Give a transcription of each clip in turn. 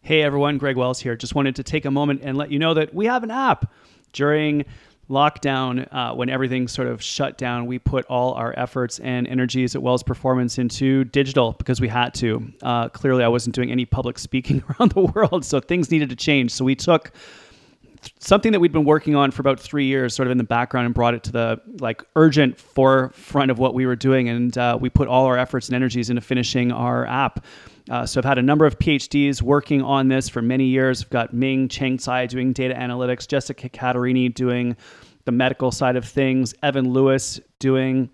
Hey everyone, Greg Wells here. Just wanted to take a moment and let you know that we have an app. During lockdown, uh, when everything sort of shut down, we put all our efforts and energies at Wells Performance into digital because we had to. Uh, clearly, I wasn't doing any public speaking around the world, so things needed to change. So we took something that we'd been working on for about three years, sort of in the background, and brought it to the like urgent forefront of what we were doing. And uh, we put all our efforts and energies into finishing our app. Uh, so I've had a number of PhDs working on this for many years. I've got Ming Cheng Tsai doing data analytics, Jessica Catarini doing the medical side of things, Evan Lewis doing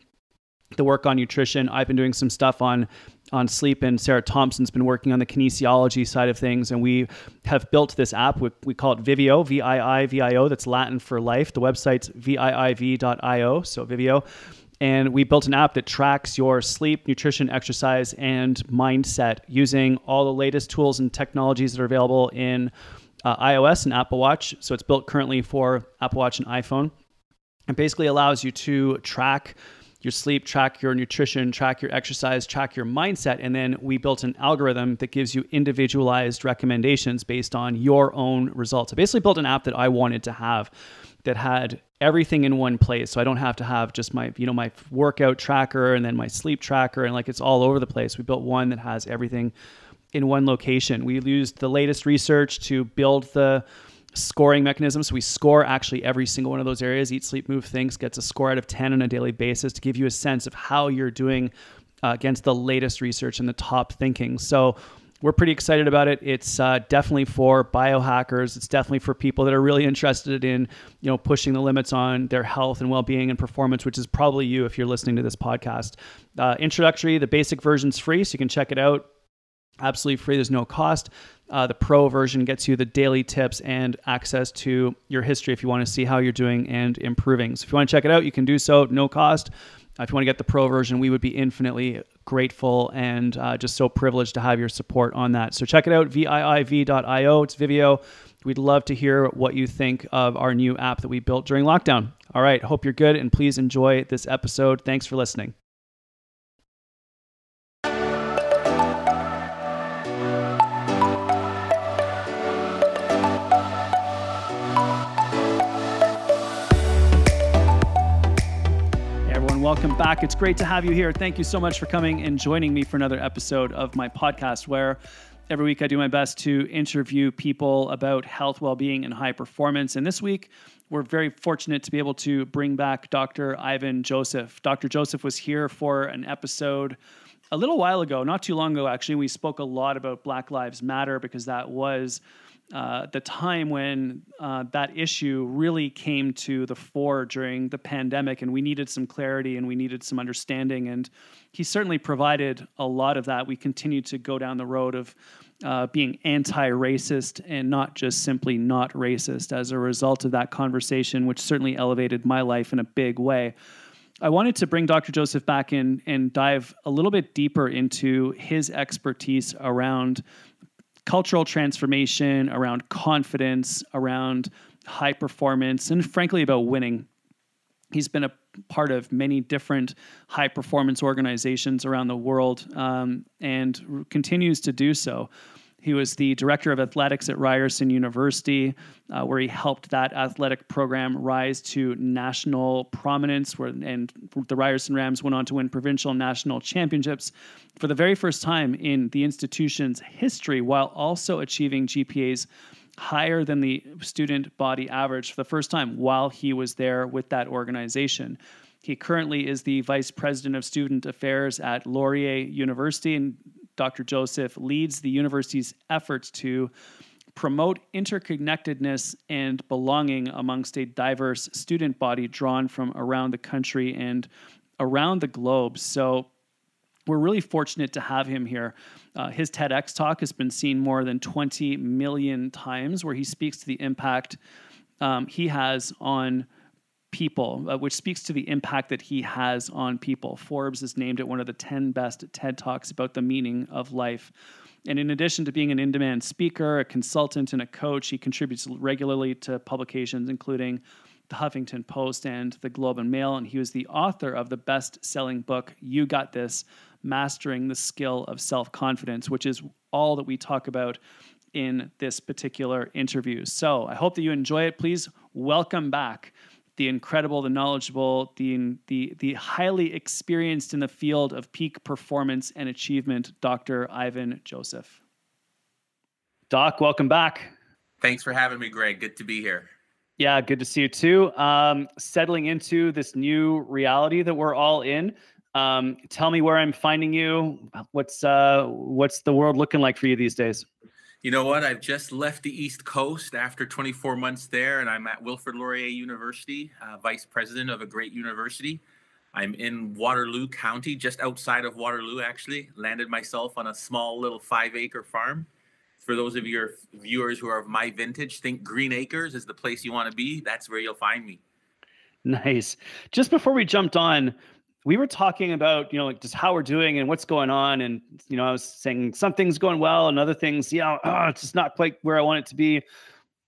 the work on nutrition. I've been doing some stuff on on sleep, and Sarah Thompson's been working on the kinesiology side of things. And we have built this app. We, we call it Viivio, V I I V I O. That's Latin for life. The website's viiv.io, so Viivio. And we built an app that tracks your sleep, nutrition, exercise, and mindset using all the latest tools and technologies that are available in uh, iOS and Apple Watch. So it's built currently for Apple Watch and iPhone. It basically allows you to track your sleep, track your nutrition, track your exercise, track your mindset. And then we built an algorithm that gives you individualized recommendations based on your own results. I basically built an app that I wanted to have that had everything in one place. So I don't have to have just my, you know, my workout tracker and then my sleep tracker and like it's all over the place. We built one that has everything in one location. We used the latest research to build the scoring mechanisms. So we score actually every single one of those areas. Eat, sleep, move, things gets a score out of 10 on a daily basis to give you a sense of how you're doing uh, against the latest research and the top thinking. So we're pretty excited about it. It's uh, definitely for biohackers. It's definitely for people that are really interested in, you know, pushing the limits on their health and well-being and performance, which is probably you if you're listening to this podcast. Uh, introductory, the basic version's free, so you can check it out absolutely free. There's no cost. Uh, the pro version gets you the daily tips and access to your history if you want to see how you're doing and improving. So if you want to check it out, you can do so, no cost. Uh, if you want to get the pro version, we would be infinitely grateful and uh, just so privileged to have your support on that. So check it out, viiv.io. It's Viivio. We'd love to hear what you think of our new app that we built during lockdown. All right, hope you're good and please enjoy this episode. Thanks for listening. Welcome back. It's great to have you here. Thank you so much for coming and joining me for another episode of my podcast where every week I do my best to interview people about health, well being, and high performance. And this week, we're very fortunate to be able to bring back Dr. Ivan Joseph. Dr. Joseph was here for an episode a little while ago, not too long ago, actually. We spoke a lot about Black Lives Matter because that was uh, the time when uh, that issue really came to the fore during the pandemic, and we needed some clarity and we needed some understanding. And he certainly provided a lot of that. We continue to go down the road of uh, being anti racist and not just simply not racist as a result of that conversation, which certainly elevated my life in a big way. I wanted to bring Dr. Joseph back in and dive a little bit deeper into his expertise around cultural transformation, around confidence, around high performance, and frankly, about winning. He's been a part of many different high performance organizations around the world um, and continues to do so. He was the director of athletics at Ryerson University, uh, where he helped that athletic program rise to national prominence. Where, and the Ryerson Rams went on to win provincial national championships for the very first time in the institution's history, while also achieving GPAs higher than the student body average for the first time while he was there with that organization. He currently is the vice president of student affairs at Laurier University and Dr. Joseph leads the university's efforts to promote interconnectedness and belonging amongst a diverse student body drawn from around the country and around the globe. So we're really fortunate to have him here. Uh, his TEDx talk has been seen more than 20 million times, where he speaks to the impact um, he has on people, uh, which speaks to the impact that he has on people. Forbes has named it one of the 10 best TED Talks about the meaning of life. And in addition to being an in demand speaker, a consultant, and a coach, he contributes regularly to publications including the Huffington Post and the Globe and Mail. And he was the author of the best selling book, You Got This Mastering the Skill of Self Confidence, which is all that we talk about in this particular interview. So I hope that you enjoy it. Please welcome back the incredible, the knowledgeable, the, the, the highly experienced in the field of peak performance and achievement, Dr. Ivan Joseph. Doc, welcome back. Thanks for having me, Greg. Good to be here. Yeah, good to see you too. Um, settling into this new reality that we're all in. Um, tell me where I'm finding you. What's uh, what's the world looking like for you these days? You know what? I've just left the East Coast after 24 months there, and I'm at Wilfrid Laurier University, uh, vice president of a great university. I'm in Waterloo County, just outside of Waterloo, actually. Landed myself on a small little five acre farm. For those of your viewers who are of my vintage, think Green Acres is the place you want to be. That's where you'll find me. Nice. Just before we jumped on, we were talking about you know like just how we're doing and what's going on and you know i was saying some things going well and other things yeah oh, it's just not quite where i want it to be.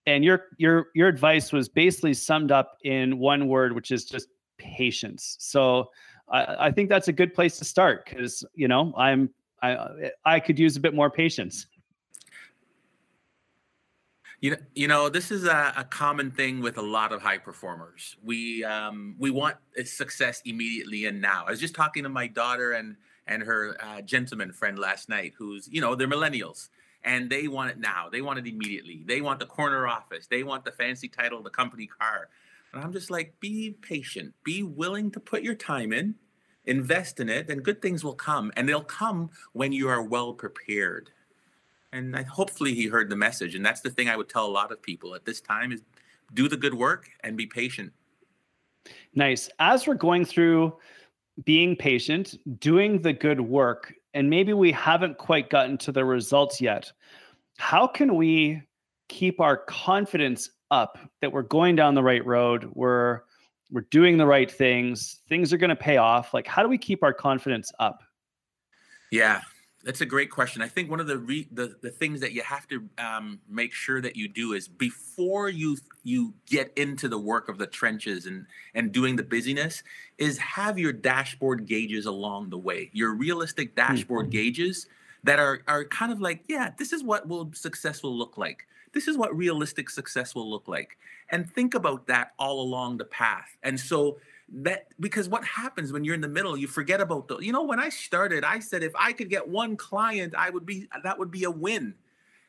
And your your your advice was basically summed up in one word which is just patience. So i, I think that's a good place to start because you know i'm i i could use a bit more patience you know, you know, this is a, a, common thing with a lot of high performers. We um, we want success immediately and now. I was just talking to my daughter and and her uh, gentleman friend last night, who's you know they're millennials and they want it now. They want it immediately. They want the corner office. They want the fancy title, the company car. And I'm just like, be patient. Be willing to put your time in, invest in it, and good things will come. And they'll come when you are well prepared and I, hopefully he heard the message and that's the thing i would tell a lot of people at this time is do the good work and be patient. Nice. As we're going through being patient doing the good work and maybe we haven't quite gotten to the results yet how can we keep our confidence up that we're going down the right road we're we're doing the right things things are going to pay off? Like how do we keep our confidence up? Yeah that's a great question. I think one of the re- the, the things that you have to um, make sure that you do is before you you get into the work of the trenches and and doing the busyness is have your dashboard gauges along the way. Your realistic dashboard mm-hmm. gauges that are are kind of like, yeah, this is what will success will look like. This is what realistic success will look like. And think about that all along the path. And so that because what happens when you're in the middle you forget about the you know when i started i said if i could get one client i would be that would be a win.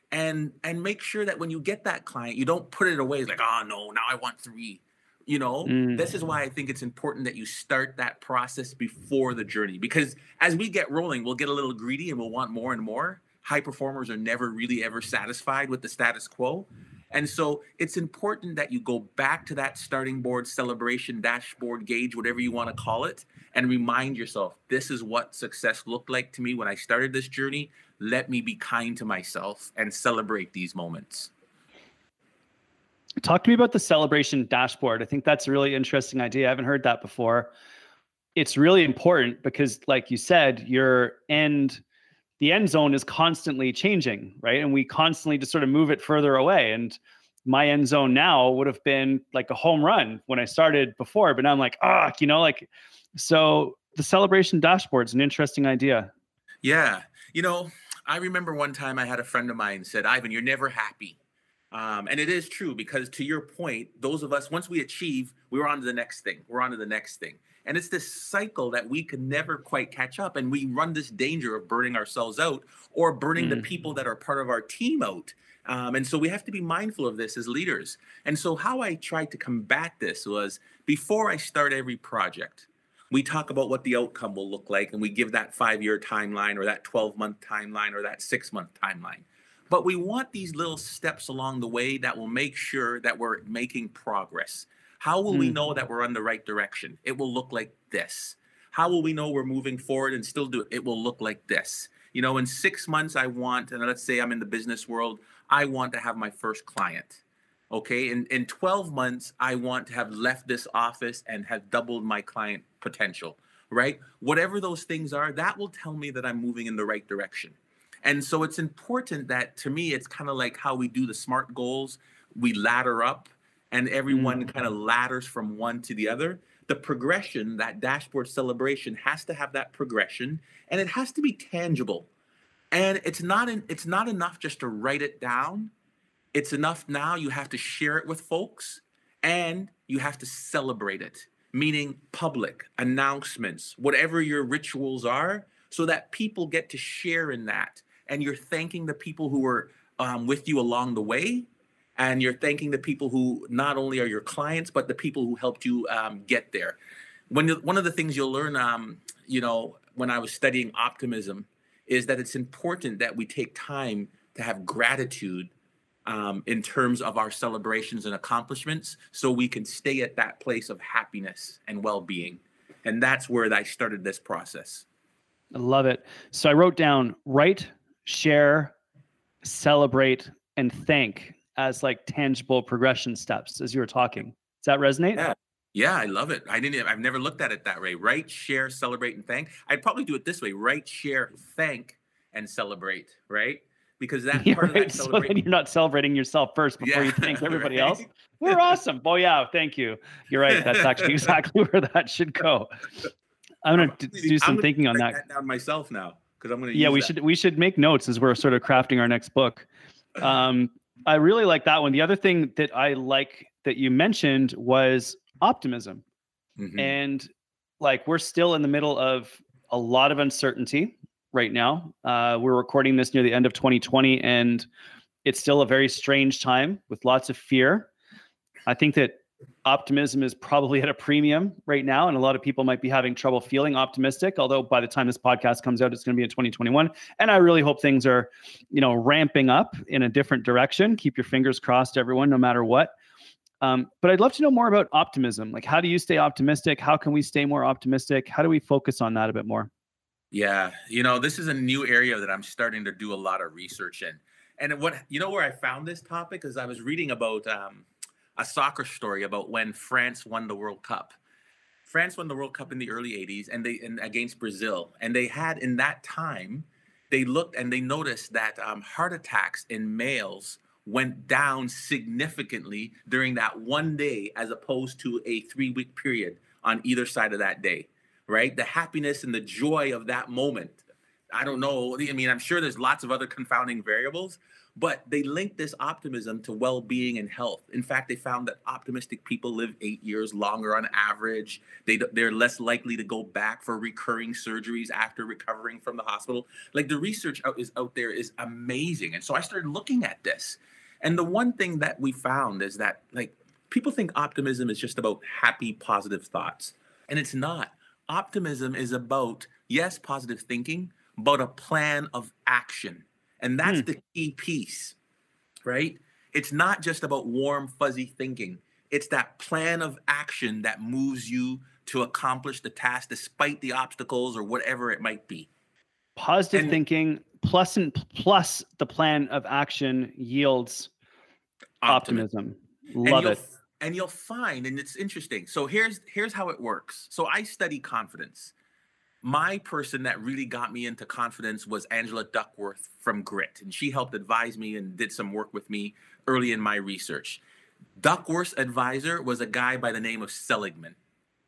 And and make sure that when you get that client you don't put it away it's like oh no now i want three. You know mm. this is why i think it's important that you start that process before the journey because as we get rolling we'll get a little greedy and we'll want more and more. High performers are never really ever satisfied with the status quo and so it's important that you go back to that starting board, celebration, dashboard, gauge, whatever you want to call it, and remind yourself this is what success looked like to me when I started this journey. Let me be kind to myself and celebrate these moments. Talk to me about the celebration dashboard. I think that's a really interesting idea. I haven't heard that before. It's really important because, like you said, your end the end zone is constantly changing, right? And we constantly just sort of move it further away. And my end zone now would have been like a home run when I started before, but now I'm like, ah, you know, like, so the celebration dashboard is an interesting idea. Yeah. You know, I remember one time I had a friend of mine said, Ivan, you're never happy. Um, and it is true because to your point, those of us, once we achieve, we're on to the next thing. We're on to the next thing. And it's this cycle that we can never quite catch up. And we run this danger of burning ourselves out or burning mm. the people that are part of our team out. Um, and so we have to be mindful of this as leaders. And so, how I tried to combat this was before I start every project, we talk about what the outcome will look like and we give that five year timeline or that 12 month timeline or that six month timeline. But we want these little steps along the way that will make sure that we're making progress. How will mm. we know that we're on the right direction? It will look like this. How will we know we're moving forward and still do it? It will look like this. You know, in six months, I want, and let's say I'm in the business world, I want to have my first client. Okay. In, in 12 months, I want to have left this office and have doubled my client potential, right? Whatever those things are, that will tell me that I'm moving in the right direction. And so it's important that to me, it's kind of like how we do the SMART goals. We ladder up and everyone mm. kind of ladders from one to the other. The progression, that dashboard celebration has to have that progression and it has to be tangible. And it's not in, it's not enough just to write it down. It's enough now you have to share it with folks and you have to celebrate it, meaning public announcements, whatever your rituals are, so that people get to share in that. And you're thanking the people who were um, with you along the way. And you're thanking the people who not only are your clients, but the people who helped you um, get there. When one of the things you'll learn, um, you know, when I was studying optimism, is that it's important that we take time to have gratitude um, in terms of our celebrations and accomplishments so we can stay at that place of happiness and well-being. And that's where i started this process. I love it. So i wrote down write share celebrate and thank as like tangible progression steps as you were talking does that resonate yeah yeah, I love it. I didn't. I've never looked at it that way. Write, share, celebrate, and thank. I'd probably do it this way: write, share, thank, and celebrate. Right? because that yeah, part right. of that so then you're not celebrating yourself first before yeah, you thank everybody right? else. We're awesome. Oh yeah, thank you. You're right. That's actually exactly where that should go. I'm gonna I'm do some thinking on that. that. down myself now because I'm gonna. Yeah, we that. should we should make notes as we're sort of crafting our next book. Um, I really like that one. The other thing that I like that you mentioned was optimism, mm-hmm. and like we're still in the middle of a lot of uncertainty right now. Uh, we're recording this near the end of 2020, and it's still a very strange time with lots of fear. I think that optimism is probably at a premium right now, and a lot of people might be having trouble feeling optimistic. Although by the time this podcast comes out, it's going to be in 2021, and I really hope things are, you know, ramping up in a different direction. Keep your fingers crossed, everyone, no matter what. Um, but I'd love to know more about optimism. Like, how do you stay optimistic? How can we stay more optimistic? How do we focus on that a bit more? Yeah, you know, this is a new area that I'm starting to do a lot of research in. And what you know where I found this topic is I was reading about um, a soccer story about when France won the World Cup. France won the World Cup in the early 80s and they and against Brazil. And they had in that time, they looked and they noticed that um, heart attacks in males went down significantly during that one day as opposed to a three week period on either side of that day right? The happiness and the joy of that moment. I don't know. I mean, I'm sure there's lots of other confounding variables, but they link this optimism to well being and health. In fact, they found that optimistic people live eight years longer on average. They, they're less likely to go back for recurring surgeries after recovering from the hospital. Like the research out, is out there is amazing. And so I started looking at this. And the one thing that we found is that, like, people think optimism is just about happy, positive thoughts, and it's not optimism is about, yes, positive thinking, but a plan of action. And that's hmm. the key piece, right? It's not just about warm, fuzzy thinking. It's that plan of action that moves you to accomplish the task despite the obstacles or whatever it might be. Positive and, thinking plus and plus the plan of action yields optimism. optimism. Love it and you'll find and it's interesting so here's here's how it works so i study confidence my person that really got me into confidence was angela duckworth from grit and she helped advise me and did some work with me early in my research. Duckworth's advisor was a guy by the name of seligman.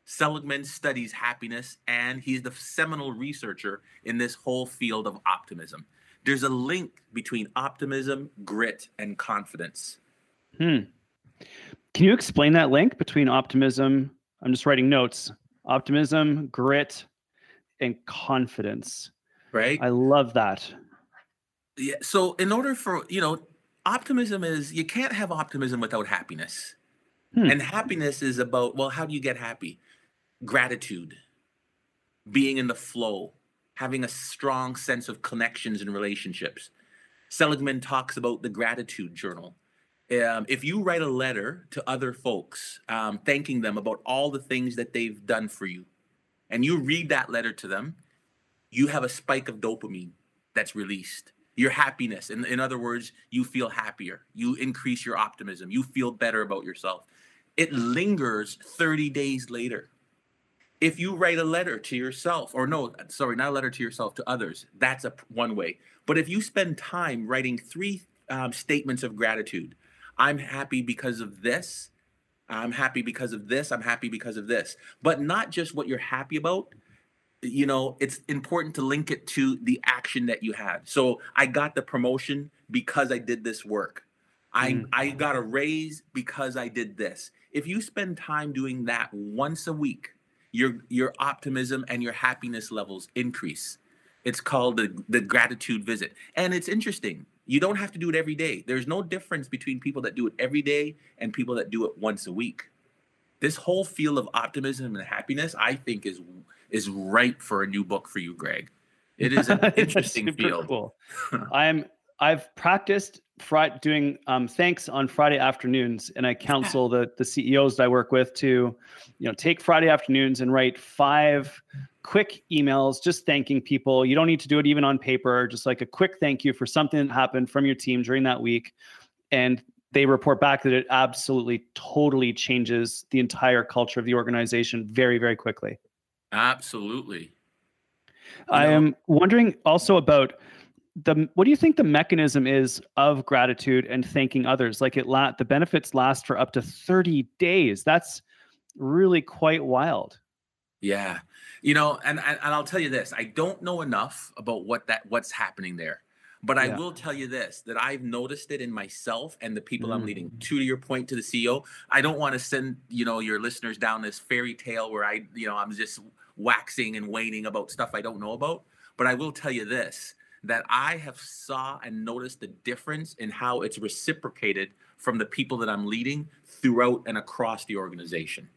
Seligman studies happiness and he's the seminal researcher in this whole field of optimism. There's a link between optimism grit and confidence. Hmm. Can you explain that link between optimism? I'm just writing notes. Optimism, grit, and confidence. Right. I love that. Yeah. So, in order for, you know, optimism is you can't have optimism without happiness. Hmm. And happiness is about, well, how do you get happy? Gratitude, being in the flow, having a strong sense of connections and relationships. Seligman talks about the gratitude journal um, if you write a letter to other folks um, thanking them about all the things that they've done for you and you read that letter to them you have a spike of dopamine that's released. Your happiness. In, in other words you feel happier. You increase your optimism. You feel better about yourself. It lingers 30 days later. If you write a letter to yourself or no sorry not a letter to yourself to others that's a one way. But if you spend time writing three um, statements of gratitude I'm happy because of this. I'm happy because of this. I'm happy because of this. But not just what you're happy about. you know, it's important to link it to the action that you had. So I got the promotion because I did this work. I mm. I got a raise because I did this. If you spend time doing that once a week, your your optimism and your happiness levels increase. It's called the, the gratitude visit. And it's interesting. You don't have to do it every day. There's no difference between people that do it every day and people that do it once a week. This whole field of optimism and happiness, I think, is is ripe for a new book for you, Greg. It is an interesting field. Cool. I'm I've practiced doing um, thanks on Friday afternoons, and I counsel the the CEOs that I work with to, you know, take Friday afternoons and write five quick emails, just thanking people. You don't need to do it even on paper, just like a quick thank you for something that happened from your team during that week, and they report back that it absolutely, totally changes the entire culture of the organization very, very quickly. Absolutely. You I know, am wondering also about the what do you think the mechanism is of gratitude and thanking others like it la- the benefits last for up to 30 days that's really quite wild yeah you know and, and and i'll tell you this i don't know enough about what that what's happening there but I will tell you this that I've noticed it in myself and the people mm. I'm leading. Mm. To your point to the CEO, I don't want to send, you know, your listeners down this fairy tale where I, you know, I'm just waxing and waning about stuff I don't know about. But I will tell you this that I have saw and noticed the difference in how it's reciprocated from the people that I'm leading throughout and across the organization.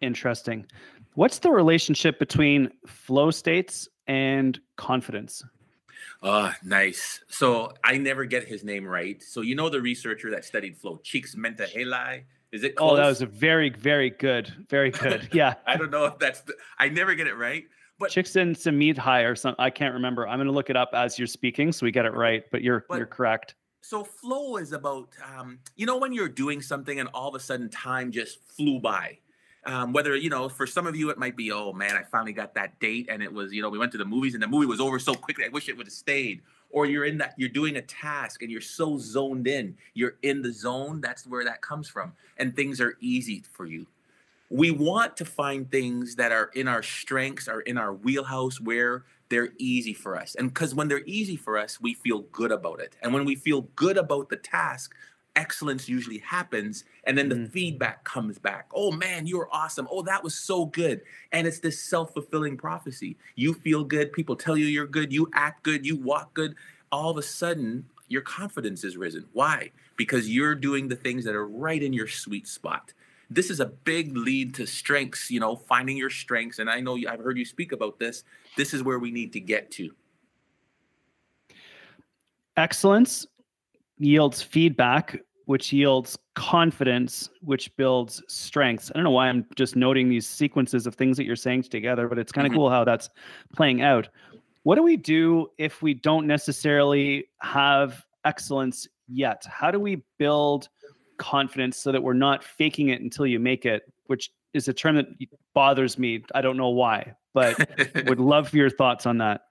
Interesting. What's the relationship between flow states and confidence? Uh, nice. So I never get his name right. So you know the researcher that studied flow, Csikszentmihalyi. Is it? Close? Oh, that was a very, very good, very good. Yeah. I don't know if that's. The, I never get it right, but Csikszentmihalyi or something. I can't remember. I'm going to look it up as you're speaking, so we get it right. But you're but, you're correct. So flow is about, um, you know, when you're doing something and all of a sudden time just flew by. Um, whether you know, for some of you, it might be, oh man, I finally got that date, and it was, you know, we went to the movies, and the movie was over so quickly. I wish it would have stayed. Or you're in that, you're doing a task, and you're so zoned in. You're in the zone. That's where that comes from, and things are easy for you we want to find things that are in our strengths are in our wheelhouse where they're easy for us. And because when they're easy for us, we feel good about it. And when we feel good about the task, excellence usually happens. And then the mm. feedback comes back. Oh man, you're awesome. Oh, that was so good. And it's this self fulfilling prophecy. You feel good. People tell you you're good. You act good. You walk good. All of a sudden, your confidence is risen. Why? Because you're doing the things that are right in your sweet spot this is a big lead to strengths, you know, finding your strengths. And I know I've heard you speak about this. This is where we need to get to. Excellence yields feedback, which yields confidence, which builds strengths. I don't know why I'm just noting these sequences of things that you're saying together, but it's kind of mm-hmm. cool how that's playing out. What do we do if we don't necessarily have excellence yet? How do we build confidence so that we're not faking it until you make it, which is a term that bothers me. I don't know why, but would love your thoughts on that.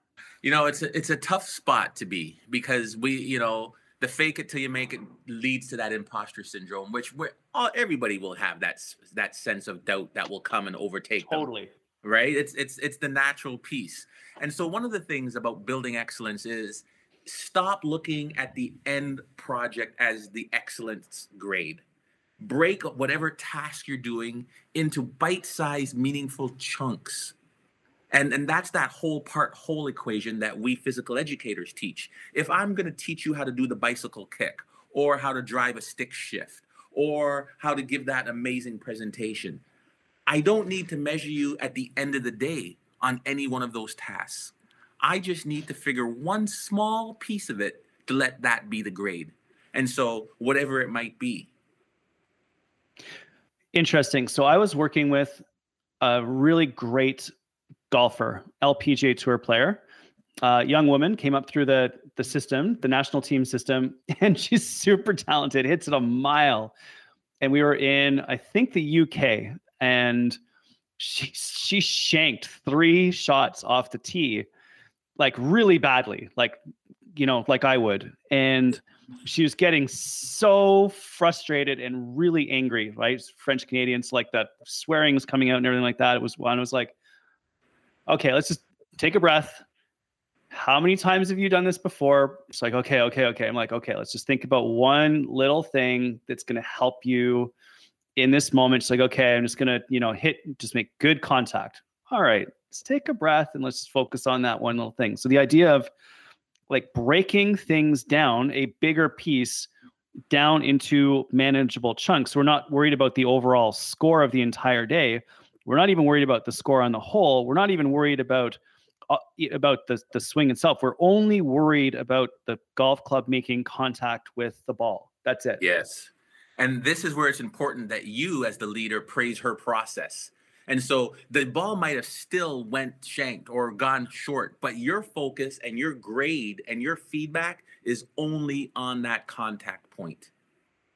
You know, it's a, it's a tough spot to be because we, you know, the fake it till you make it leads to that imposter syndrome, which all, everybody will have that that sense of doubt that will come and overtake totally. Them, right? It's it's it's the natural piece. And so one of the things about building excellence is stop looking at the end project as the excellence grade. Break whatever task you're doing into bite-sized, meaningful chunks. And, and that's that whole part whole equation that we physical educators teach. If I'm going to teach you how to do the bicycle kick or how to drive a stick shift or how to give that amazing presentation, I don't need to measure you at the end of the day on any one of those tasks. I just need to figure one small piece of it to let that be the grade. And so, whatever it might be. Interesting. So, I was working with a really great golfer, LPGA Tour player. Uh, young woman came up through the the system, the national team system, and she's super talented. Hits it a mile, and we were in, I think, the UK, and she she shanked three shots off the tee like really badly, like you know, like I would. And she was getting so frustrated and really angry, right? French Canadians like that swearing was coming out and everything like that. It was one. I was like, okay, let's just take a breath. How many times have you done this before? It's like, okay, okay, okay. I'm like, okay, let's just think about one little thing that's going to help you in this moment. It's like, okay, I'm just going to, you know, hit, just make good contact. All right, let's take a breath and let's just focus on that one little thing. So the idea of like breaking things down, a bigger piece down into manageable chunks. We're not worried about the overall score of the entire day. We're not even worried about the score on the whole. We're not even worried about uh, about the the swing itself. We're only worried about the golf club making contact with the ball. That's it. Yes. And this is where it's important that you as the leader praise her process. And so the ball might have still went shanked or gone short, but your focus and your grade and your feedback is only on that contact point,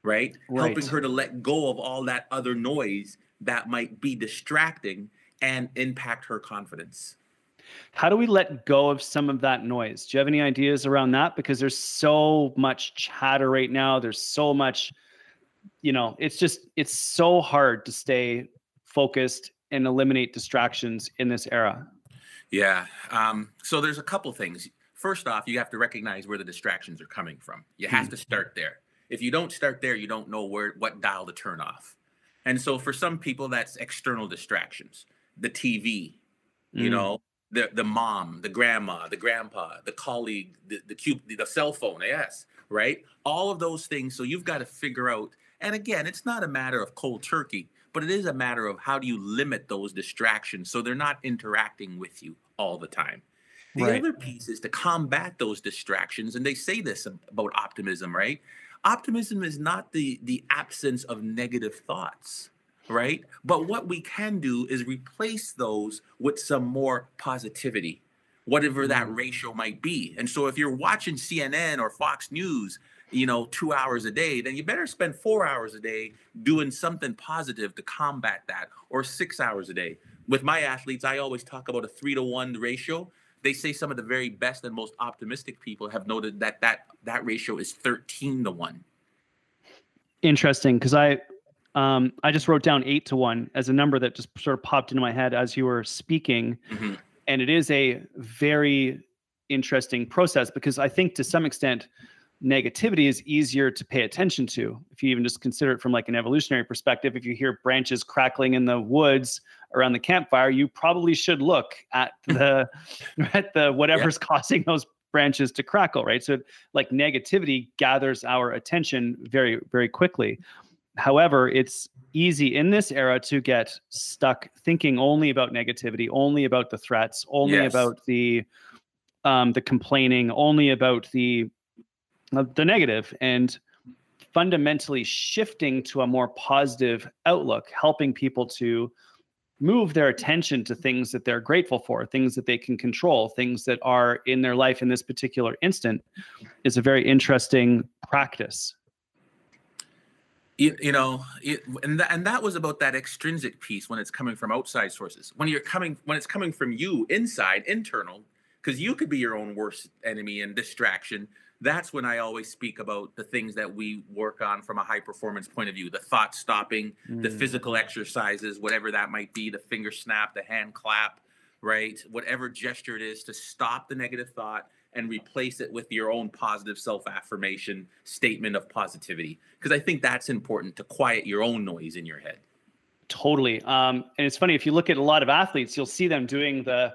right? right? Helping her to let go of all that other noise that might be distracting and impact her confidence. How do we let go of some of that noise? Do you have any ideas around that? Because there's so much chatter right now. There's so much, you know, it's just, it's so hard to stay focused and eliminate distractions in this era? Yeah. Um, so there's a couple things. First off, you have to recognize where the distractions are coming from. You have mm to start there. If you don't start there, you don't know where what dial to turn off. And so for some people, that's external distractions. The TV, mm you know, the the mom, the grandma, the grandpa, the colleague, the the cube, the cell phone, yes, right? All of those things. So you've got to figure out. And again, it's not a matter of cold turkey but it is a matter of how do you limit those distractions so they're not interacting with you all the time. The right. other piece is to combat those distractions, and they say this about optimism, right? Optimism is not the the absence of negative thoughts, right? But what we can do is replace those with some more positivity, whatever that mm. ratio might be. And so if you're watching CNN or Fox News you know, two hours a day, then you better spend four hours a day doing something positive to combat that, or six hours a day. With my athletes, I always talk about a three to one ratio. They say some of the very best and most optimistic people have noted that that that ratio is 13 to one. Interesting, because I um, I just wrote down eight to one as a number that just sort of popped into my head as you were speaking, mm-hmm. and it is a very interesting process because I think to some extent negativity is easier to pay attention to. If you even just consider it from like an evolutionary perspective, if you hear branches crackling in the woods around the campfire, you probably should look at the at the whatever's yeah. causing those branches to crackle, right? So like negativity gathers our attention very very quickly. However, it's easy in this era to get stuck thinking only about negativity, only about the threats, only yes. about the um, the complaining, only about the the negative and fundamentally shifting to a more positive outlook, helping people to move their attention to things that they're grateful for, things that they can control, things that are in their life in this particular instant is a very interesting practice. You, you know, it, and th- and that was about that extrinsic piece when it's coming from outside sources. When you're coming, when it's coming from you inside, internal, because you could be your own worst enemy and distraction that's when I always speak about the things that we work on from a high performance point of view the thought stopping, mm. the physical exercises, whatever that might be, the finger snap, the hand clap, right? Whatever gesture it is to stop the negative thought and replace it with your own positive self affirmation statement of positivity. Because I think that's important to quiet your own noise in your head. Totally. Um, and it's funny, if you look at a lot of athletes, you'll see them doing the,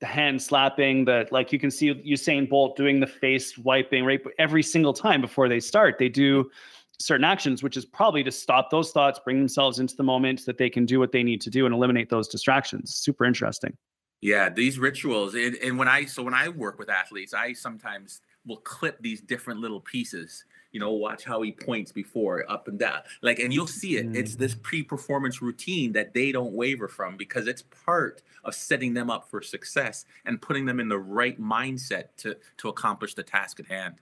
the hand slapping, the like you can see Usain Bolt doing the face wiping right every single time before they start. They do certain actions, which is probably to stop those thoughts, bring themselves into the moment that they can do what they need to do and eliminate those distractions. Super interesting. Yeah, these rituals, and, and when I so when I work with athletes, I sometimes will clip these different little pieces you know watch how he points before up and down like and you'll see it it's this mm. pre-performance routine that they don't waver from because it's part of setting them up for success and putting them in the right mindset to to accomplish the task at hand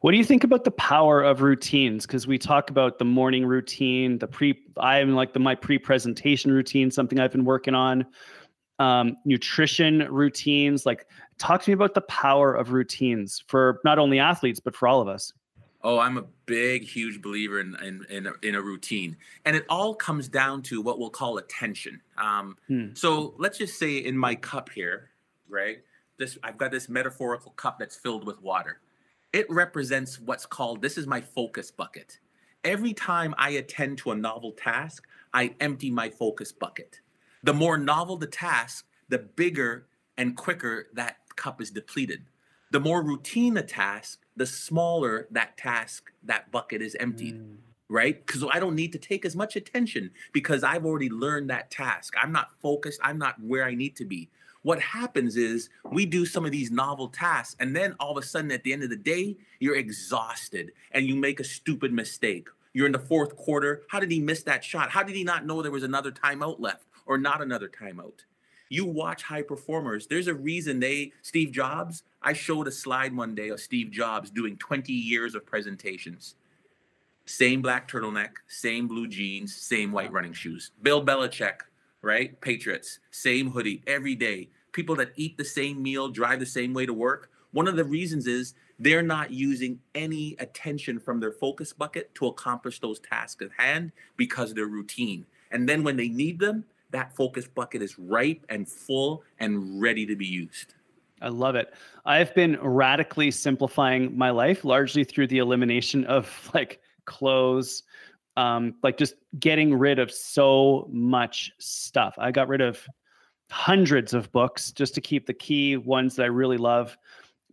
what do you think about the power of routines? Because we talk about the morning routine, the pre. I'm like the my pre-presentation routine, something I've been working on. Um, nutrition routines. Like, talk to me about the power of routines for not only athletes but for all of us. Oh, I'm a big, huge believer in in in a, in a routine, and it all comes down to what we'll call attention. Um, hmm. So let's just say in my cup here, Greg, this I've got this metaphorical cup that's filled with water. It represents what's called this is my focus bucket. Every time I attend to a novel task, I empty my focus bucket. The more novel the task, the bigger and quicker that cup is depleted. The more routine the task, the smaller that task, that bucket is emptied. Mm. Right? Because I don't need to take as much attention because I've already learned that task. I'm not focused. I'm not where I need to be. What happens is we do some of these novel tasks, and then all of a sudden, at the end of the day, you're exhausted and you make a stupid mistake. You're in the fourth quarter. How did he miss that shot? How did he not know there was another timeout left or not another timeout? You watch high performers. There's a reason they, Steve Jobs, I showed a slide one day of Steve Jobs doing 20 years of presentations. Same black turtleneck, same blue jeans, same white running shoes. Bill Belichick, right? Patriots, same hoodie every day. People that eat the same meal, drive the same way to work. One of the reasons is they're not using any attention from their focus bucket to accomplish those tasks at hand because of their routine. And then when they need them, that focus bucket is ripe and full and ready to be used. I love it. I've been radically simplifying my life largely through the elimination of like clothes, um, like just getting rid of so much stuff. I got rid of hundreds of books just to keep the key ones that I really love.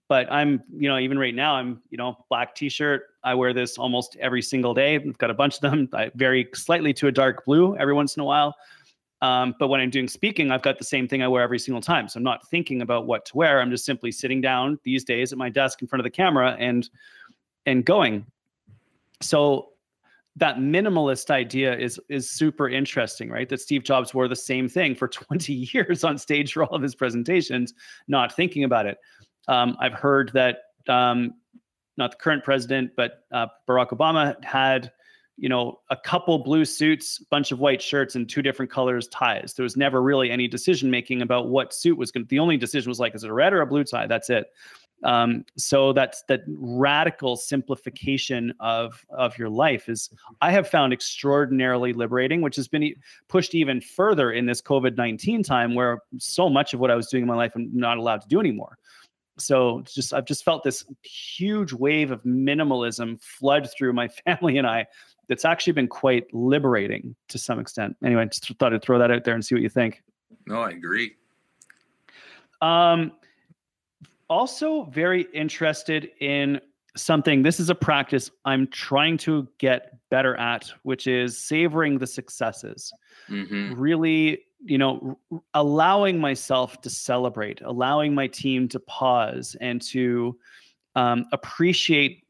But I'm, you know, even right now, I'm, you know, black t-shirt. I wear this almost every single day. I've got a bunch of them. I vary slightly to a dark blue every once in a while. Um, but when I'm doing speaking, I've got the same thing I wear every single time. So I'm not thinking about what to wear. I'm just simply sitting down these days at my desk in front of the camera and and going. So that minimalist idea is is super interesting, right? That Steve Jobs wore the same thing for 20 years on stage for all of his presentations, not thinking about it. Um, I've heard that um, not the current president, but uh, Barack Obama had you know, a couple blue suits, bunch of white shirts, and two different colors ties. There was never really any decision making about what suit was going. to The only decision was like, is it a red or a blue tie? That's it. Um, so that's that radical simplification of of your life is I have found extraordinarily liberating, which has been pushed even further in this COVID nineteen time, where so much of what I was doing in my life I'm not allowed to do anymore so just I've just felt this huge wave of minimalism flood through my family and I that's actually been quite liberating to some extent. Anyway, just thought I'd throw that out there and see what you think. No, I agree. Um, also very interested in something. This is a practice I'm trying to get better at, which is savoring the successes. Mm-hmm. Really, you know, allowing myself to celebrate, allowing my team to pause and to um, appreciate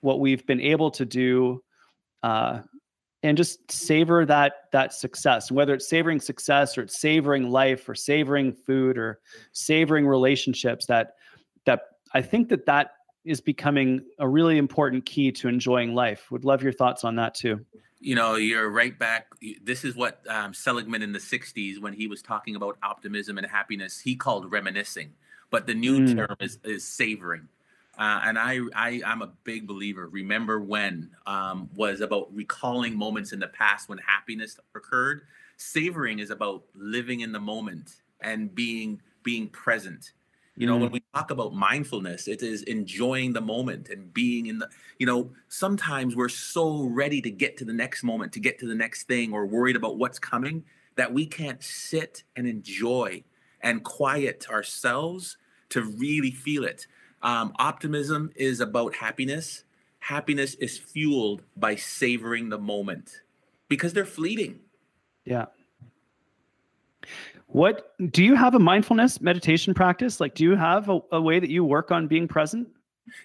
what we've been able to do uh, and just savor that that success. Whether it's savoring success or it's savoring life or savoring food or savoring relationships that that i think that that is becoming a really important key to enjoying life. Would love your thoughts on that too. You know you're right back. This is what um, seligman in the 60s when he was talking about optimism and happiness he called reminiscing. But the new mm. term is, is savoring uh, and I, I, I'm a big believer. Remember when um, was about recalling moments in the past when happiness occurred. Savoring is about living in the moment and being being present. You know, mm. when we talk about mindfulness, it is enjoying the moment and being in the. You know, sometimes we're so ready to get to the next moment, to get to the next thing, or worried about what's coming that we can't sit and enjoy and quiet ourselves to really feel it. Um, optimism is about happiness. Happiness is fueled by savoring the moment because they're fleeting. Yeah. What do you have a mindfulness meditation practice? Like, do you have a, a way that you work on being present?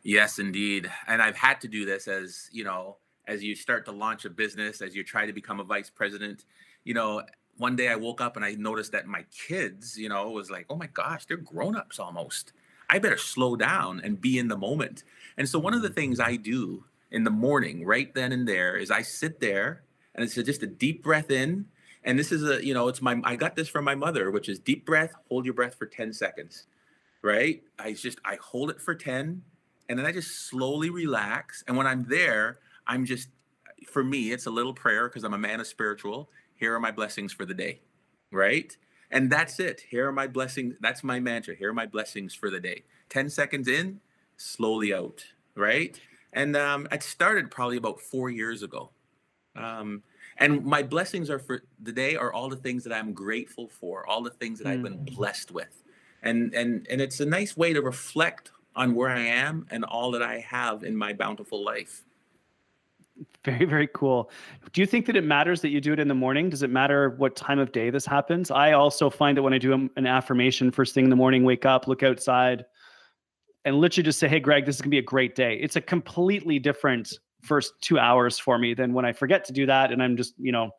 Yes, indeed. And I've had to do this as, you know, as you start to launch a business, as you try to become a vice president, you know, one day I woke up and I noticed that my kids, you know, was like, oh my gosh, they're grown ups almost. I better slow down and be in the moment. And so one of the things I do in the morning, right then and there, is I sit there and it's just a deep breath in. And this is a, you know, it's my, I got this from my mother, which is deep breath, hold your breath for 10 seconds, right? I just, I hold it for 10 and then I just slowly relax. And when I'm there, I'm just, for me, it's a little prayer because I'm a man of spiritual. Here are my blessings for the day, right? And that's it. Here are my blessings. That's my mantra. Here are my blessings for the day. 10 seconds in, slowly out, right? And um, I started probably about four years ago. Um, and my blessings are for the day are all the things that I'm grateful for, all the things that mm. I've been mm. blessed with. And and and it's a nice way to reflect on where I am and all that I have in my bountiful life. Very, very cool. Do you think that it matters that you do it in the morning? Does it matter what time of day this happens? I also find that when I do an affirmation first thing in the morning, wake up, look outside, and literally just say, Hey, Greg, this is going to be a great day. It's a completely different first two hours for me than when I forget to do that. And I'm just, you know,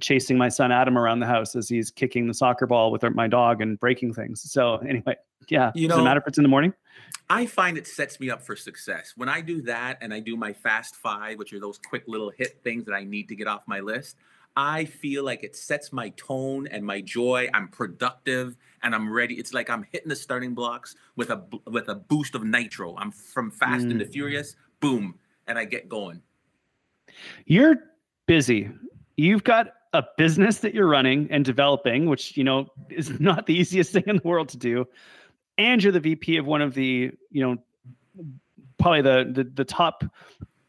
chasing my son Adam around the house as he's kicking the soccer ball with my dog and breaking things. So, anyway, yeah. You know, Does it matter if it's in the morning? I find it sets me up for success. When I do that and I do my fast five, which are those quick little hit things that I need to get off my list, I feel like it sets my tone and my joy. I'm productive and I'm ready. It's like I'm hitting the starting blocks with a with a boost of nitro. I'm from fast mm. into furious, boom, and I get going. You're busy. You've got a business that you're running and developing, which you know is not the easiest thing in the world to do and you're the VP of one of the, you know, probably the the, the top,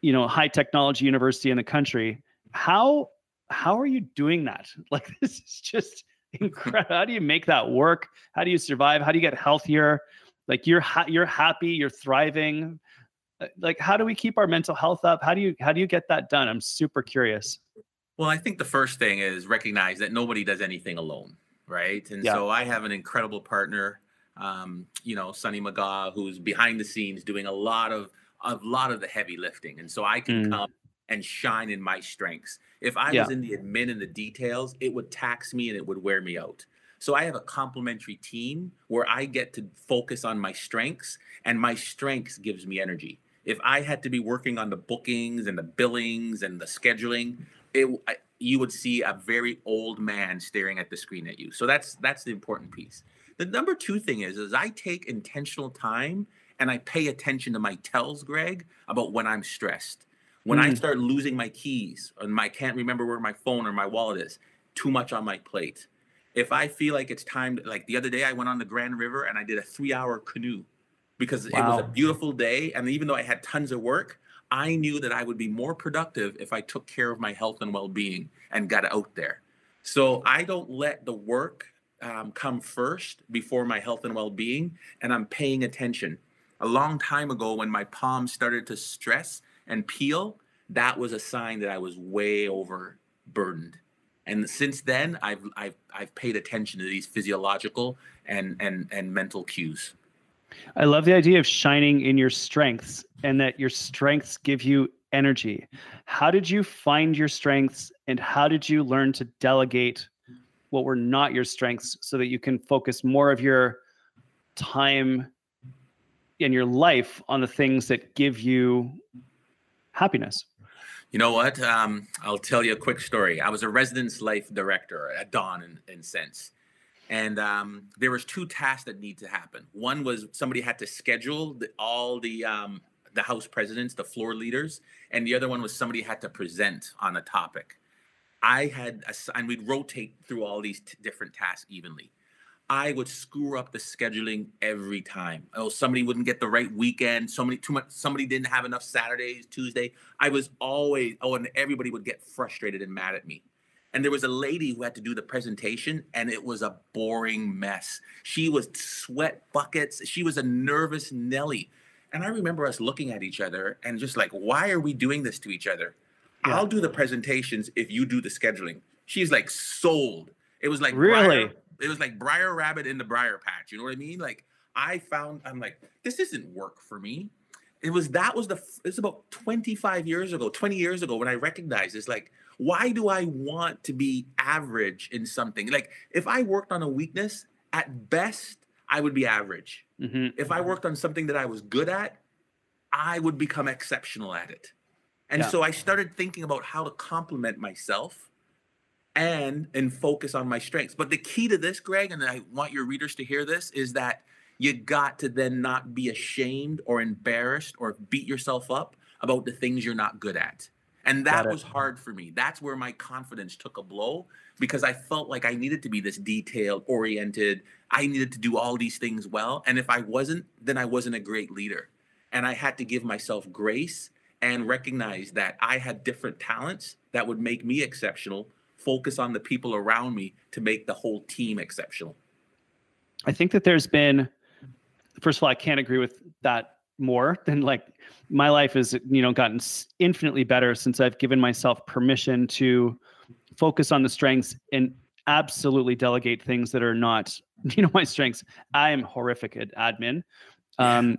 you know, high technology university in the country. How how are you doing that? Like this is just incredible. How do you make that work? How do you survive? How do you get healthier? Like you're ha- you're happy, you're thriving. Uh, like how do we keep our mental health up? How do you how do you get that done? I'm super curious. Well, I think the first thing is recognize that nobody does anything alone, right? And yeah. so I have an incredible partner um, you know, Sonny McGaw, who's behind the scenes doing a lot of a lot of the heavy lifting, and so I can mm. come and shine in my strengths. If I yeah. was in the admin and the details, it would tax me and it would wear me out. So I have a complementary team where I get to focus on my strengths, and my strengths gives me energy. If I had to be working on the bookings and the billings and the scheduling, it you would see a very old man staring at the screen at you. So that's that's the important piece. The number two thing is, is I take intentional time and I pay attention to my tells, Greg, about when I'm stressed. When mm. I start losing my keys and I can't remember where my phone or my wallet is, too much on my plate. If I feel like it's time, to, like the other day, I went on the Grand River and I did a three-hour canoe because wow. it was a beautiful day, and even though I had tons of work, I knew that I would be more productive if I took care of my health and well-being and got out there. So I don't let the work um, come first before my health and well being, and I'm paying attention. A long time ago, when my palms started to stress and peel, that was a sign that I was way overburdened. And since then, I've I've I've paid attention to these physiological and and and mental cues. I love the idea of shining in your strengths and that your strengths give you energy. How did you find your strengths and how did you learn to delegate what were not your strengths so that you can focus more of your time in your life on the things that give you happiness? You know what? Um, i'll tell you a quick story. I was a residence life director at dawn in, in sense and um, there was two tasks that need to happen one was somebody had to schedule the, all the um, the house presidents the floor leaders and the other one was somebody had to present on a topic I had, a, and we'd rotate through all these t- different tasks evenly. I would screw up the scheduling every time. Oh, somebody wouldn't get the right weekend. Somebody too much. Somebody didn't have enough Saturdays, Tuesday. I was always oh, and everybody would get frustrated and mad at me. And there was a lady who had to do the presentation, and it was a boring mess. She was sweat buckets. She was a nervous Nelly. And I remember us looking at each other and just like, why are we doing this to each other? yeah. I'll do the presentations if you do the scheduling. She's like sold. It was like really. Briar, it was like Br'er Rabbit in the Briar Patch. You know what I mean? Like I found, I'm like, this isn't work for me. It was that was the. It's about 25 years ago, 20 years ago when I recognized it's like, why do I want to be average in something? Like if I worked on a weakness, at best I would be average. Mm-hmm. If I worked on something that I was good at, I would become exceptional at it. And yeah. so I started thinking about how to complement myself and and focus on my strengths. But the key to this, Greg, and I want your readers to hear this, is that you got to then not be ashamed or embarrassed or beat yourself up about the things you're not good at. And that was hard for me. That's where my confidence took a blow because I felt like I needed to be this detailed, oriented. I needed to do all these things well. And if I wasn't, then I wasn't a great leader. And I had to give myself grace and recognize that I had different talents that would make me exceptional, focus on the people around me to make the whole team exceptional. I think that there's been, first of all, I can't agree with that more than like my life has, you know, gotten infinitely better since I've given myself permission to focus on the strengths and absolutely delegate things that are not, you know, my strengths. I am horrific at admin, um,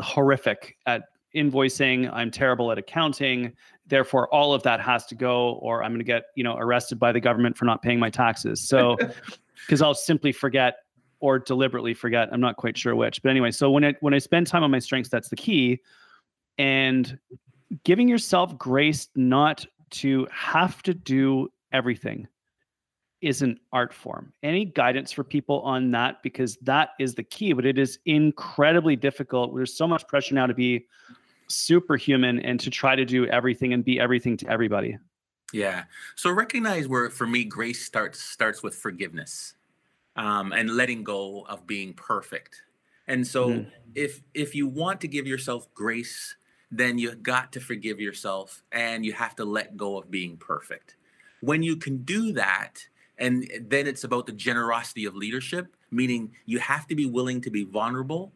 horrific at invoicing. I'm terrible at accounting. Therefore, all of that has to go, or I'm going to get, you know, arrested by the government for not paying my taxes. So, because I'll simply forget or deliberately forget. I'm not quite sure which. But anyway, so when I when I spend time on my strengths, that's the key. And giving yourself grace not to have to do everything is an art form. Any guidance for people on that because that is the key, but it is incredibly difficult. There's so much pressure now to be superhuman and to try to do everything and be everything to everybody. Yeah. So recognize where for me grace starts starts with forgiveness um, and letting go of being perfect. And so mm. if if you want to give yourself grace, then you got to forgive yourself and you have to let go of being perfect. When you can do that, and then it's about the generosity of leadership, meaning you have to be willing to be vulnerable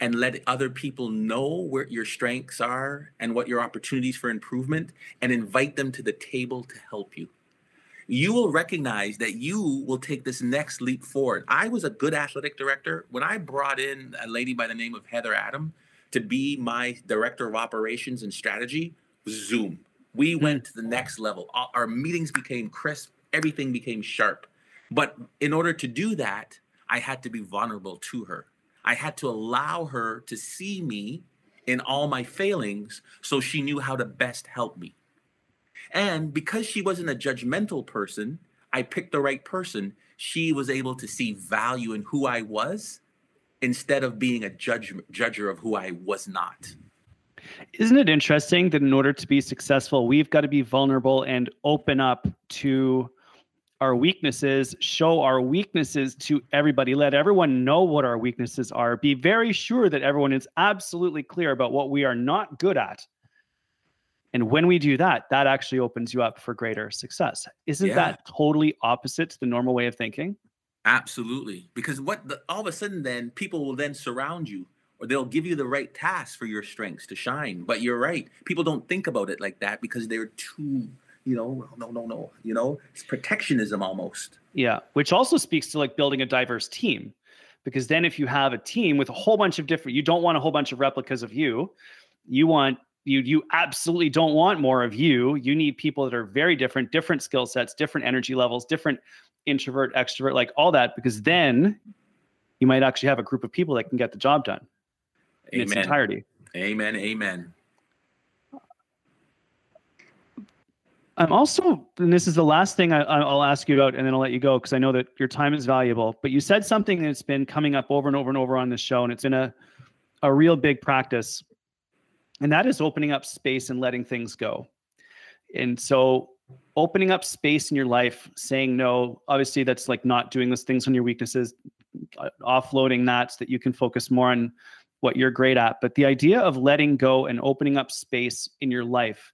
and let other people know where your strengths are and what your opportunities for improvement and invite them to the table to help you you will recognize that you will take this next leap forward. I was a good athletic director. When I brought in a lady by the name of Heather Adam to be my director of operations and strategy, Zoom. We hmm. went to the next level. Our meetings became crisp, everything became sharp. But in order to do that, I had to be vulnerable to her. I had to allow her to see me in all my failings so she knew how to best help me. And because she wasn't a judgmental person, I picked the right person. She was able to see value in who I was instead of being a judge judger of who I was not. Isn't it interesting that in order to be successful, we've got to be vulnerable and open up to our weaknesses, show our weaknesses to everybody, let everyone know what our weaknesses are, be very sure that everyone is absolutely clear about what we are not good at and when we do that, that actually opens you up for greater success. Isn't yeah. that totally opposite to the normal way of thinking? Absolutely. Because what the, all of a sudden then people will then surround you or they'll give you the right tasks for your strengths to shine. But you're right. People don't think about it like that because they're too, you know, no, no, no, you know, it's protectionism almost. Yeah. Which also speaks to like building a diverse team. Because then if you have a team with a whole bunch of different, you don't want a whole bunch of replicas of you. You want you you absolutely don't want more of you. You need people that are very different different skill sets different energy levels different introvert extrovert like all that because then you might actually have a group of people that can get the job done in amen. its entirety. Amen amen. I'm also and this is the last thing I, i'll ask you about and then i'll let you go because i know that your time is valuable but you said something that's been coming up over and over and over on this show and it's in a a real big practice and that is opening up space and letting things go. And so opening up space in your life, saying no, obviously that's like not doing those things on your weaknesses, uh, offloading that so that you can focus more on what you're great at. But the idea of letting go and opening up space in your life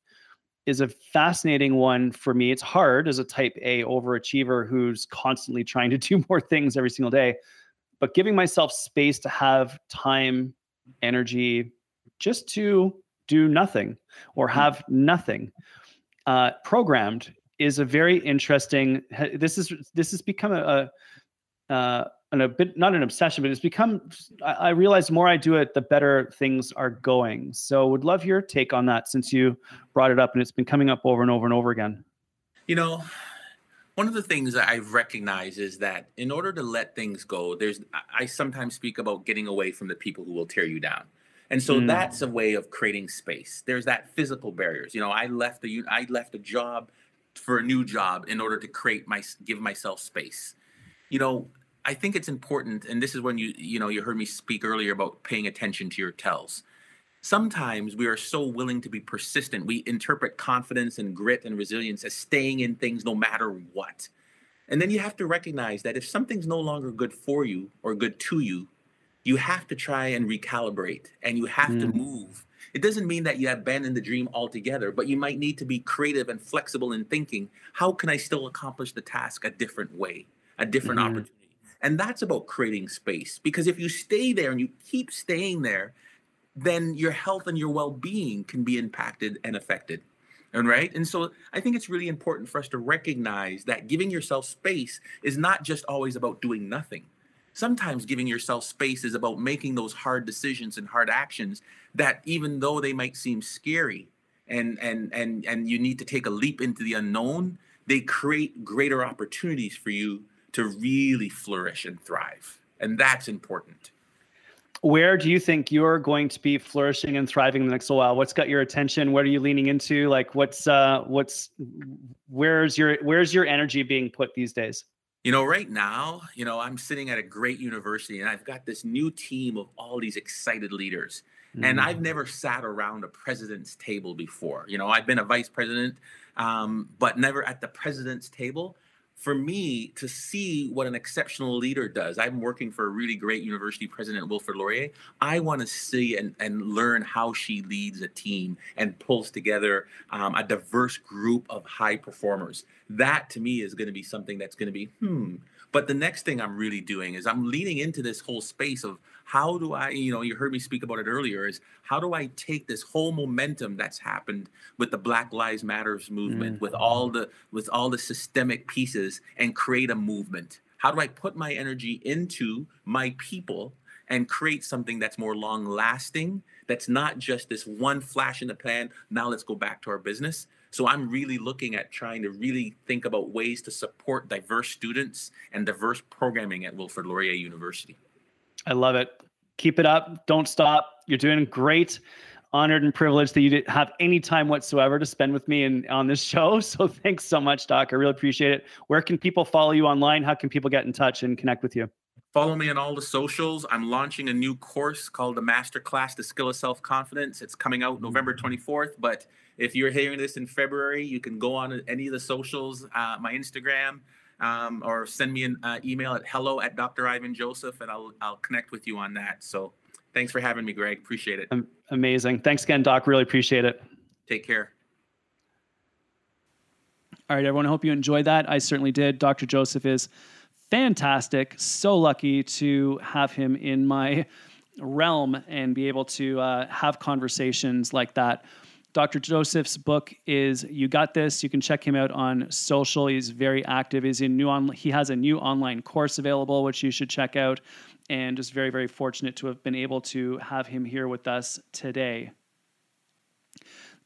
is a fascinating one for me. It's hard as a type A overachiever who's constantly trying to do more things every single day, but giving myself space to have time, energy, just to do nothing or hmm. have nothing uh, programmed is a very interesting this is this has become a, a uh, an, a bit not an obsession but it's become I, I realize the more i do it the better things are going so would love your take on that since you brought it up and it's been coming up over and over and over again you know one of the things that I've recognized is that in order to let things go, there's I sometimes speak about getting away from the people who will tear you down. And so mm. that's a way of creating space. There's that physical barriers. You know, I left the I left a job for a new job in order to create my give myself space. You know, I think it's important, and this is when you you know you heard me speak earlier about paying attention to your tells. Sometimes we are so willing to be persistent. We interpret confidence and grit and resilience as staying in things no matter what. And then you have to recognize that if something's no longer good for you or good to you, you have to try and recalibrate and you have mm. to move. It doesn't mean that you abandon the dream altogether, but you might need to be creative and flexible in thinking how can I still accomplish the task a different way, a different mm. opportunity? And that's about creating space because if you stay there and you keep staying there, then your health and your well being can be impacted and affected. And right. And so I think it's really important for us to recognize that giving yourself space is not just always about doing nothing. Sometimes giving yourself space is about making those hard decisions and hard actions that even though they might seem scary and and and and you need to take a leap into the unknown, they create greater opportunities for you to really flourish and thrive. And that's important where do you think you're going to be flourishing and thriving in the next little while? What's got your attention? What are you leaning into? Like what's uh what's where's your where's your energy being put these days? You know, right now, you know, I'm sitting at a great university and I've got this new team of all these excited leaders. Mm. And I've never sat around a president's table before. You know, I've been a vice president, um, but never at the president's table for me to see what an exceptional leader does, I'm working for a really great university president, Wilfrid Laurier. I want to see and, and learn how she leads a team and pulls together um, a diverse group of high performers. That to me is going to be something that's going to be, hmm, but the next thing I'm really doing is I'm leaning into this whole space of how do I, you know, you heard me speak about it earlier, is how do I take this whole momentum that's happened with the Black Lives Matters movement, mm. with all the with all the systemic pieces and create a movement? How do I put my energy into my people and create something that's more long lasting, that's not just this one flash in the pan, now let's go back to our business, so I'm really looking at trying to really think about ways to support diverse students and diverse programming at Wilfrid Laurier University. I love it. Keep it up. Don't stop. You're doing great. Honored and privileged that you didn't have any time whatsoever to spend with me and on this show. So thanks so much, Doc. I really appreciate it. Where can people follow you online? How can people get in touch and connect with you? Follow me on all the socials. I'm launching a new course called the Master Class, The Skill of Self Confidence. It's coming out November 24th, but if you're hearing this in February, you can go on any of the socials, uh, my Instagram, um, or send me an uh, email at hello at Dr. Ivan Joseph, and I'll, I'll connect with you on that. So thanks for having me, Greg. Appreciate it. Amazing. Thanks again, Doc. Really appreciate it. Take care. All right, everyone. I hope you enjoyed that. I certainly did. Dr. Joseph is fantastic. So lucky to have him in my realm and be able to uh, have conversations like that Dr. Joseph's book is You Got This. You can check him out on social. He's very active. He's in new on, he has a new online course available, which you should check out. And just very, very fortunate to have been able to have him here with us today.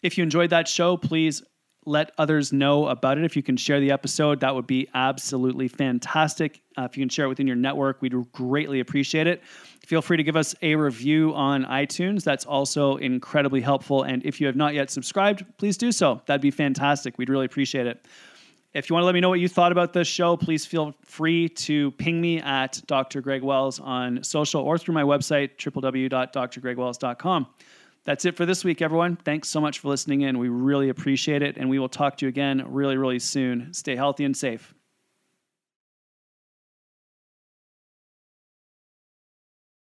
If you enjoyed that show, please let others know about it. If you can share the episode, that would be absolutely fantastic. Uh, if you can share it within your network, we'd greatly appreciate it. Feel free to give us a review on iTunes. That's also incredibly helpful. And if you have not yet subscribed, please do so. That'd be fantastic. We'd really appreciate it. If you want to let me know what you thought about this show, please feel free to ping me at Dr. Greg Wells on social or through my website, www.drgregwells.com. That's it for this week, everyone. Thanks so much for listening in. We really appreciate it, and we will talk to you again really, really soon. Stay healthy and safe.